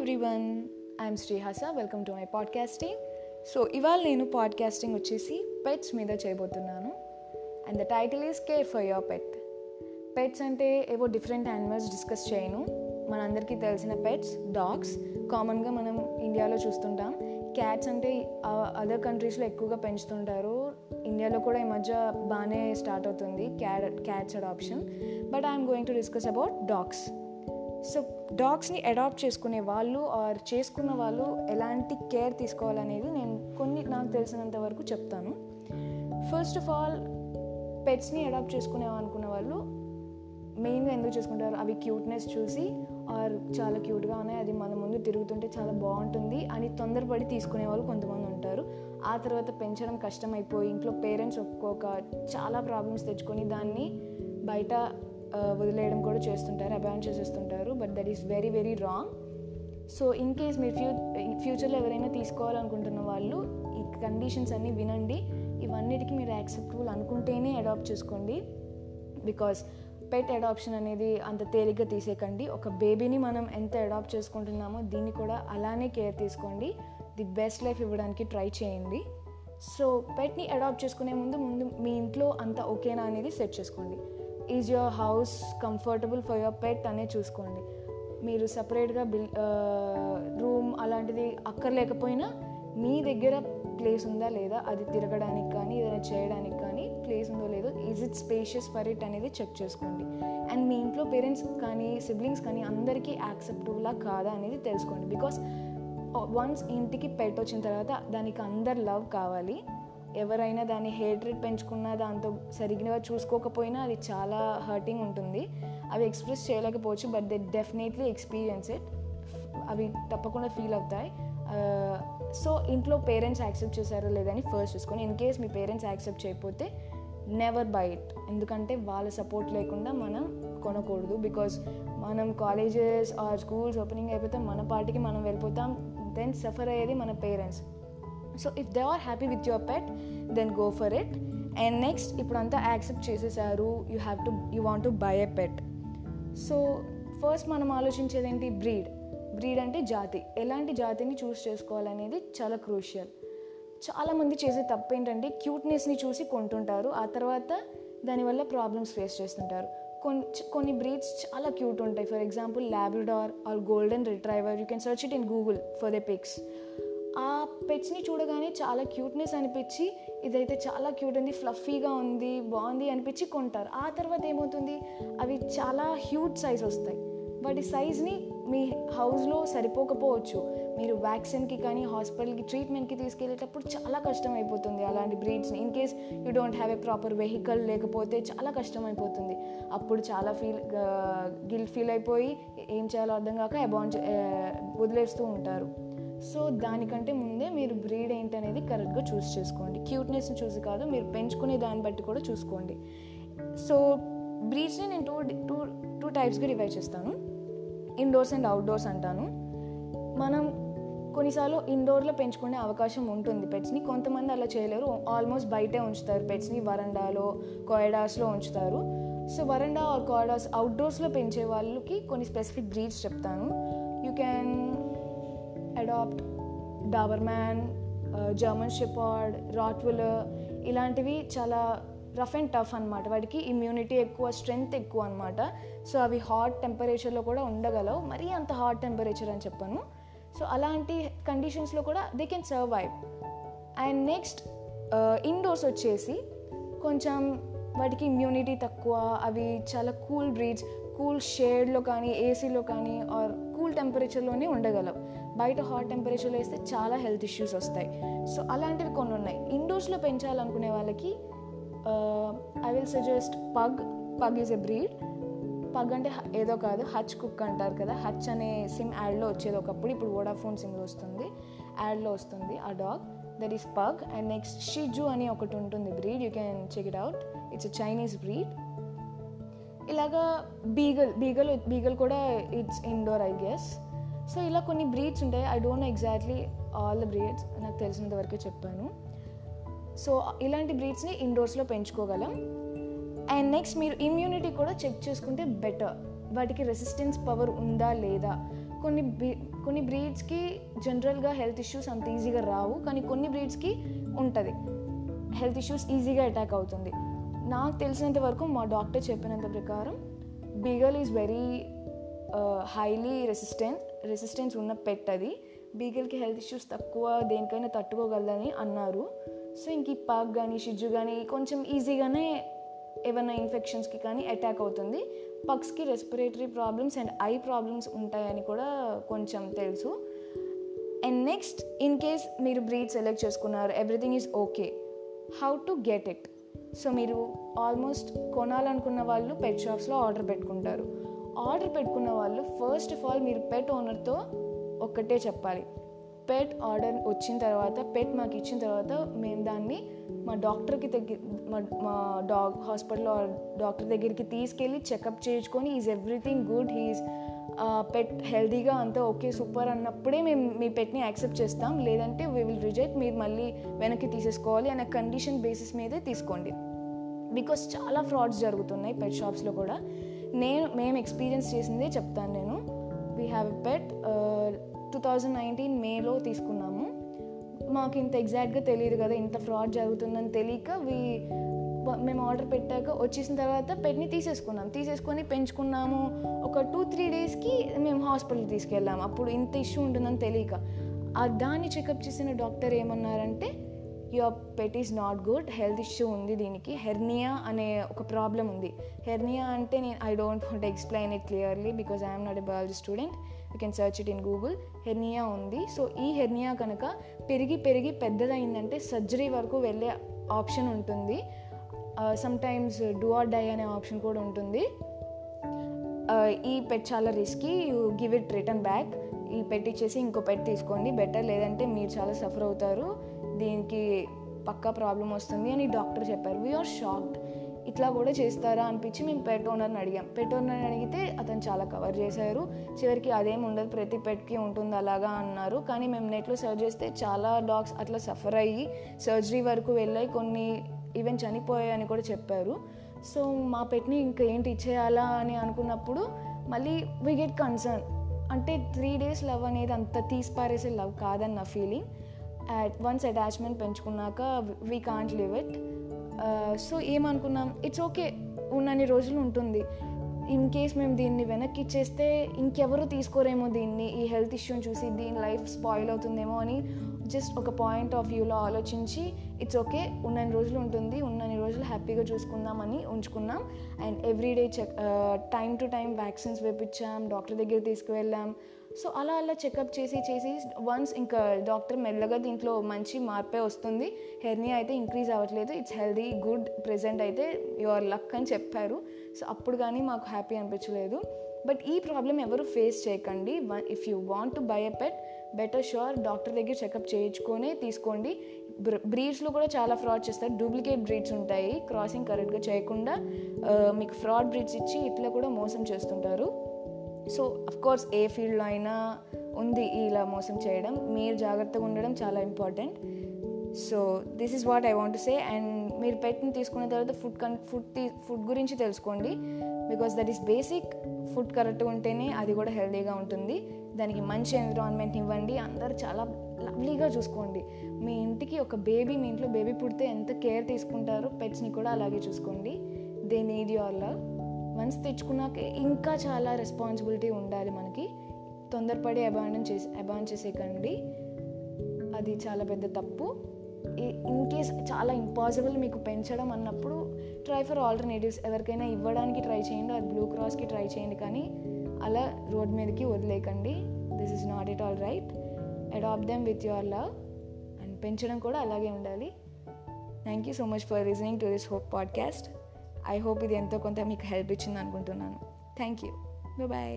Everyone I'm Srihasa welcome to my podcasting so ఇవాళ నేను podcasting వచ్చేసి పెట్స్ మీద చేయబోతున్నాను. And the title is care for your pet pets అంటే ఏవో డిఫరెంట్ యానిమల్స్ డిస్కస్ చేయను. మనందరికీ తెలిసిన పెట్స్ డాగ్స్ కామన్గా మనం ఇండియాలో చూస్తుంటాం. క్యాట్స్ అంటే అదర్ కంట్రీస్లో ఎక్కువగా పెంచుతుంటారు. ఇండియాలో కూడా ఈ మధ్య బాగానే స్టార్ట్ అవుతుంది. Cat cats adoption but I'm going to discuss about dogs so డాగ్స్ని adopt చేసుకునే వాళ్ళు ఆర్ చేసుకున్న వాళ్ళు ఎలాంటి కేర్ తీసుకోవాలనేది నేను కొన్ని నాకు తెలిసినంత వరకు చెప్తాను. ఫస్ట్ ఆఫ్ ఆల్ పెట్స్ని అడాప్ట్ చేసుకునే అనుకున్న వాళ్ళు మెయిన్గా ఎందుకు చేసుకుంటారు? అవి క్యూట్నెస్ చూసి ఆర్ చాలా క్యూట్గా ఉన్నాయి అది మన ముందు తిరుగుతుంటే చాలా బాగుంటుంది అని తొందరపడి తీసుకునే వాళ్ళు కొంతమంది ఉంటారు. ఆ తర్వాత పెంచడం కష్టమైపోయి ఇంట్లో పేరెంట్స్ ఒక్కొక్క చాలా ప్రాబ్లమ్స్ తెచ్చుకొని దాన్ని బయట వదిలేయడం కూడా చేస్తుంటారు abandon చేసేస్తుంటారు but that is very very wrong so in case మీరు ఫ్యూ ఫ్యూచర్లో ఎవరైనా తీసుకోవాలనుకుంటున్న వాళ్ళు ఈ కండిషన్స్ అన్నీ వినండి. ఇవన్నిటికీ మీరు యాక్సెప్టబుల్ అనుకుంటేనే అడాప్ట్ చేసుకోండి. బికాస్ పెట్ అడాప్షన్ అనేది అంత తేలిగ్గా తీసేకండి ఒక బేబీని మనం ఎంత అడాప్ట్ చేసుకుంటున్నామో దీన్ని కూడా అలానే కేర్ తీసుకోండి. ది బెస్ట్ లైఫ్ ఇవ్వడానికి ట్రై చేయండి. సో పెట్ని అడాప్ట్ చేసుకునే ముందు ముందు మీ ఇంట్లో అంత ఓకేనా అనేది సెట్ చేసుకోండి. Is your house comfortable for your pet అనే చూసుకోండి. మీరు సపరేట్గా బిల్ రూమ్ అలాంటిది అక్కర్లేకపోయినా మీ దగ్గర ప్లేస్ ఉందా లేదా అది తిరగడానికి కానీ ఏదైనా చేయడానికి కానీ ప్లేస్ ఉందో లేదో is it spacious for it అనేది చెక్ చేసుకోండి. అండ్ మీ ఇంట్లో పేరెంట్స్ కానీ సిబ్లింగ్స్ కానీ అందరికీ యాక్సెప్టబుల్లా కాదా అనేది తెలుసుకోండి. బికాస్ వన్స్ ఇంటికి పెట్ వచ్చిన తర్వాత దానికి అందరు లవ్ కావాలి. ఎవరైనా దాన్ని హేట్రెడ్ పెంచుకున్నా దాంతో సరిగ్గా చూసుకోకపోయినా అది చాలా హర్టింగ్ ఉంటుంది. అవి ఎక్స్ప్రెస్ చేయలేకపోవచ్చు but they definitely experience it అవి తప్పకుండా ఫీల్ అవుతాయి. సో ఇంట్లో పేరెంట్స్ యాక్సెప్ట్ చేశారో లేదని ఫస్ట్ చూసుకొని ఇన్ కేస్ మీ పేరెంట్స్ యాక్సెప్ట్ చేయకపోతే నెవర్ బై ఇట్ ఎందుకంటే వాళ్ళ సపోర్ట్ లేకుండా మనం కొనకూడదు. బికాజ్ మనం కాలేజెస్ ఆర్ స్కూల్స్ ఓపెనింగ్ అయిపోతే మన పార్టీకి మనం వెళ్ళిపోతాం దెన్ సఫర్ అయ్యేది మన parents so if they are happy with your pet then go for it and next ఇప్పుడంతా యాక్సెప్ట్ చేసేసారు. You have to you want to buy a pet so first మనం ఆలోచించేది ఏంటి? బ్రీడ్ బ్రీడ్ అంటే జాతి. ఎలాంటి జాతిని చూస్ చేసుకోవాలనేది చాలా క్రూషియల్ చాలామంది చేసే తప్పు ఏంటంటే క్యూట్నెస్ని చూసి కొంటుంటారు. ఆ తర్వాత దానివల్ల ప్రాబ్లమ్స్ ఫేస్ చేస్తుంటారు. కొన్ని కొన్ని బ్రీడ్స్ చాలా క్యూట్ ఉంటాయి. For example Labrador or golden retriever you can search it in Google for the pics పెట్స్ని చూడగానే చాలా క్యూట్నెస్ అనిపించి ఇదైతే చాలా క్యూట్ ఉంది ఫ్లఫీగా ఉంది బాగుంది అనిపించి కొంటారు. ఆ తర్వాత ఏమవుతుంది? అవి చాలా హ్యూజ్ సైజ్ వస్తాయి. వాటి సైజ్ని మీ హౌస్లో సరిపోకపోవచ్చు. మీరు వ్యాక్సిన్కి కానీ హాస్పిటల్కి ట్రీట్మెంట్కి తీసుకెళ్ళేటప్పుడు చాలా కష్టం అయిపోతుంది అలాంటి బ్రీడ్స్ని. In case you don't have a proper vehicle లేకపోతే చాలా కష్టం అయిపోతుంది అప్పుడు చాలా ఫీల్ గిల్ ఫీల్ అయిపోయి ఏం చేయాలో అర్థం కాక అబౌండ్ వదిలేస్తూ ఉంటారు. సో దానికంటే ముందే మీరు బ్రీడ్ ఏంటనేది కరెక్ట్గా చూస్ చేసుకోండి. క్యూట్నెస్ని చూసి కాదు మీరు పెంచుకునే దాన్ని బట్టి కూడా చూసుకోండి. సో బ్రీడ్స్ని నేను టూ టూ టూ టైప్స్గా డివైడ్ చేస్తాను. ఇండోర్స్ అండ్ అవుట్డోర్స్ అంటాను. మనం కొన్నిసార్లు ఇండోర్లో పెంచుకునే అవకాశం ఉంటుంది పెట్స్ని. కొంతమంది అలా చేయలేరు. ఆల్మోస్ట్ బయటే ఉంచుతారు పెట్స్ని. వరండాలో కోయడాస్లో ఉంచుతారు. సో వరండా ఆర్ కారిడార్స్ అవుట్డోర్స్లో పెంచే వాళ్ళకి కొన్ని స్పెసిఫిక్ బ్రీడ్స్ చెప్తాను. You can adopt Doberman German shepherd Rottweiler ఇలాంటివి చాలా రఫ్ అండ్ టఫ్ అనమాట వాటికి ఇమ్యూనిటీ ఎక్కువ స్ట్రెంగ్త్ ఎక్కువ అనమాట సో అవి హాట్ టెంపరేచర్లో కూడా ఉండగలవు. మరీ అంత హాట్ టెంపరేచర్ అని చెప్పను. సో అలాంటి కండిషన్స్లో కూడా they can survive and next indoors వచ్చేసి కొంచెం వాటికి ఇమ్యూనిటీ తక్కువ అవి చాలా కూల్ బ్రీడ్స్ కూల్ షేడ్లో కానీ ఏసీలో కానీ ఆర్ కూల్ టెంపరేచర్లోనే ఉండగలవు. బయట హాట్ టెంపరేచర్లో వేస్తే చాలా హెల్త్ ఇష్యూస్ వస్తాయి. సో అలాంటివి కొన్ని ఉన్నాయి. ఇండోర్స్లో పెంచాలనుకునే వాళ్ళకి I will suggest pug pug is a breed pug అంటే ఏదో కాదు హచ్ కుక్ అంటారు కదా. హచ్ అనే సిమ్ యాడ్లో వచ్చేది ఒకప్పుడు. ఇప్పుడు వోడాఫోన్ సిమ్లో వస్తుంది. యాడ్లో వస్తుంది ఆ dog that is pug and next షిజు అని ఒకటి ఉంటుంది breed you can check it out it's a Chinese breed ఇలాగా బీగల్ బీగల్ బీగల్ కూడా it's indoor I guess so ఇలా కొన్ని బ్రీడ్స్ ఉంటాయి. I don't know exactly all the breeds నాకు తెలిసినంత వరకు చెప్పాను. సో ఇలాంటి బ్రీడ్స్ని ఇండోర్స్లో పెంచుకోగలం. అండ్ నెక్స్ట్ మీరు ఇమ్యూనిటీ కూడా చెక్ చేసుకుంటే బెటర్ వాటికి రెసిస్టెన్స్ పవర్ ఉందా లేదా? కొన్ని కొన్ని బ్రీడ్స్కి జనరల్గా హెల్త్ ఇష్యూస్ అంత ఈజీగా రావు. కానీ కొన్ని బ్రీడ్స్కి ఉంటుంది. హెల్త్ ఇష్యూస్ ఈజీగా అటాక్ అవుతుంది. నాకు తెలిసినంత వరకు మా డాక్టర్ చెప్పినంత ప్రకారం beagle is very highly resistant resistance ఉన్న పెట్ అది. బీగల్కి హెల్త్ ఇష్యూస్ తక్కువ దేనికైనా తట్టుకోగలదని అన్నారు. సో ఇంక ఈ పాక్ కానీ షిజ్జు కానీ కొంచెం ఈజీగానే ఏమైనా ఇన్ఫెక్షన్స్కి కానీ అటాక్ అవుతుంది. పగ్స్కి respiratory problems and I problems ఉంటాయని కూడా కొంచెం తెలుసు. అండ్ నెక్స్ట్ ఇన్ కేస్ మీరు బ్రీడ్ సెలెక్ట్ చేసుకున్నారు everything is okay how to get it so మీరు ఆల్మోస్ట్ కొనాలనుకున్న వాళ్ళు పెట్ షాప్స్లో ఆర్డర్ పెట్టుకుంటారు. ఆర్డర్ పెట్టుకున్న వాళ్ళు ఫస్ట్ ఆఫ్ ఆల్ మీరు పెట్ ఓనర్తో ఒక్కటే చెప్పాలి. పెట్ ఆర్డర్ వచ్చిన తర్వాత పెట్ మాకు ఇచ్చిన తర్వాత మేము దాన్ని మా డాక్టర్కి దగ్గర మా మా డాగ్ హాస్పిటల్లో డాక్టర్ దగ్గరికి తీసుకెళ్ళి చెకప్ చేయించుకొని is everything good he's pet హెల్దీగా అంతా ఓకే సూపర్ అన్నప్పుడే మేము మీ పెట్ని యాక్సెప్ట్ చేస్తాం. లేదంటే వీ విల్ రిజెక్ట్ మీరు మళ్ళీ వెనక్కి తీసేసుకోవాలి అనే కండిషన్ బేసిస్ మీదే తీసుకోండి. బికాస్ చాలా ఫ్రాడ్స్ జరుగుతున్నాయి పెట్ షాప్స్లో కూడా. నేను మేము ఎక్స్పీరియన్స్ చేసిందే చెప్తాను నేను. We have a pet two thousand nineteen మేలో తీసుకున్నాము. మాకు ఇంత ఎగ్జాక్ట్గా తెలియదు కదా ఇంత ఫ్రాడ్ జరుగుతుందని తెలియక వీ మేము ఆర్డర్ పెట్టాక వచ్చేసిన తర్వాత పెట్ని తీసేసుకున్నాం. తీసేసుకొని పెంచుకున్నాము. ఒక టూ త్రీ డేస్కి మేము హాస్పిటల్కి తీసుకెళ్ళాము. అప్పుడు ఇంత ఇష్యూ ఉంటుందని తెలియక. ఆ దాన్ని చెకప్ చేసిన డాక్టర్ ఏమన్నారంటే your pet is not good health issue ఉంది దీనికి. హెర్నియా అనే ఒక ప్రాబ్లం ఉంది. హెర్నియా అంటే నేను I don't want explain it clearly because I'm not a biology student. You can search it in Google. Hernia ఉంది. సో ఈ హెర్నియా కనుక పెరిగి పెరిగి పెద్దదైందంటే సర్జరీ వరకు వెళ్ళే ఆప్షన్ ఉంటుంది. సమ్టైమ్స్ డూ ఆర్ డై అనే ఆప్షన్ కూడా ఉంటుంది. ఈ పెట్ చాలా risky you give it return back ఈ పెట్ ఇచ్చేసి ఇంకో పెట్ తీసుకోండి. బెటర్ లేదంటే మీరు చాలా సఫర్ అవుతారు. దీనికి పక్కా ప్రాబ్లం వస్తుంది అని డాక్టర్ చెప్పారు. వీఆర్ షాక్డ్ ఇట్లా కూడా చేస్తారా? అనిపించి మేము పెట్ ఓనర్ని అడిగాం. పెట్ ఓనర్ని అడిగితే అతను చాలా కవర్ చేశారు. చివరికి అదేం ఉండదు. ప్రతి పెట్కి ఉంటుంది అలాగా అన్నారు. కానీ మేము నెట్లో సర్చ్ చేస్తే చాలా డాగ్స్ అట్లా సఫర్ అయ్యి సర్జరీ వరకు వెళ్ళాయి. కొన్ని ఈవెన్ చనిపోయాయని కూడా చెప్పారు. సో మా పెట్ని ఇంకా ఏంటి ఇచ్చేయాలా అని అనుకున్నప్పుడు మళ్ళీ వి గెట్ కన్సర్న్ అంటే త్రీ డేస్ లవ్ అనేది అంత తీసి పారేసే లవ్ కాదని నా feeling once attachment పెంచుకున్నాక we can't live it so ఏమనుకున్నాం? ఇట్స్ ఓకే ఉన్నన్ని రోజులు ఉంటుంది. ఇన్ కేస్ మేము దీన్ని వెనక్కి ఇచ్చేస్తే ఇంకెవరు తీసుకోరేమో దీన్ని ఈ హెల్త్ ఇష్యూని చూసి దీని లైఫ్ స్పాయిల్ అవుతుందేమో అని జస్ట్ ఒక పాయింట్ ఆఫ్ వ్యూలో ఆలోచించి ఇట్స్ ఓకే ఉన్నన్ని రోజులు ఉంటుంది ఉన్నన్ని రోజులు హ్యాపీగా చూసుకుందామని ఉంచుకున్నాం. And everyday check time to time vaccines వేపించాం doctor దగ్గర తీసుకువెళ్ళాం. సో అలా అలా చెకప్ చేసి చేసి వన్స్ ఇంకా డాక్టర్ మెల్లగా దీంట్లో మంచి మార్పే వస్తుంది. హెర్నియా అయితే ఇంక్రీజ్ అవ్వట్లేదు. ఇట్స్ హెల్దీ గుడ్ ప్రెజెంట్ అయితే యువర్ లక్ అని చెప్పారు. సో అప్పుడు కానీ మాకు హ్యాపీ అనిపించలేదు. బట్ ఈ ప్రాబ్లం ఎవరు ఫేస్ చేయకండి. If you want to buy a pet better sure doctor దగ్గర చెకప్ చేయించుకొనే తీసుకోండి. బ్రీడ్స్లో కూడా చాలా ఫ్రాడ్ చేస్తారు. డూప్లికేట్ బ్రీడ్స్ ఉంటాయి. క్రాసింగ్ కరెక్ట్గా చేయకుండా మీకు ఫ్రాడ్ బ్రీడ్స్ ఇచ్చి ఇట్లా కూడా మోసం చేస్తుంటారు. సో కోర్స్ ఏ ఫీల్డ్లో అయినా ఉంది ఇలా మోసం చేయడం. మీరు జాగ్రత్తగా ఉండడం చాలా important so this is what I want say and మీరు పెట్ని తీసుకున్న తర్వాత ఫుడ్ కన్ ఫుడ్ ఫుడ్ గురించి తెలుసుకోండి. Because that is basic food కరెక్ట్గా ఉంటేనే అది కూడా హెల్తీగా ఉంటుంది. దానికి మంచి ఎన్విరాన్మెంట్ ఇవ్వండి. అందరు చాలా లవ్లీగా చూసుకోండి. మీ ఇంటికి ఒక బేబీ మీ ఇంట్లో బేబీ పుడితే ఎంత కేర్ తీసుకుంటారో పెట్స్ని కూడా అలాగే చూసుకోండి. They need your love once తెచ్చుకున్నాక ఇంకా చాలా రెస్పాన్సిబిలిటీ ఉండాలి మనకి. తొందరపడి అబాండన్ చేసి అబాండ్ చేసేకండి అది చాలా పెద్ద తప్పు. ఇన్ కేస్ చాలా ఇంపాసిబుల్ మీకు పెంచడం అన్నప్పుడు ట్రై ఫర్ ఆల్టర్నేటివ్స్ ఎవరికైనా ఇవ్వడానికి ట్రై చేయండి అది బ్లూ క్రాస్కి ట్రై చేయండి కానీ అలా రోడ్ మీదకి వదిలేకండి this is not it all right adapt them with your love and పెంచడం కూడా అలాగే ఉండాలి. Thank you so much for listening to this hope podcast I hope ఇది ఎంతో కొంత మీకు హెల్ప్ ఇచ్చింది అనుకుంటున్నాను థ్యాంక్ యూ బాయ్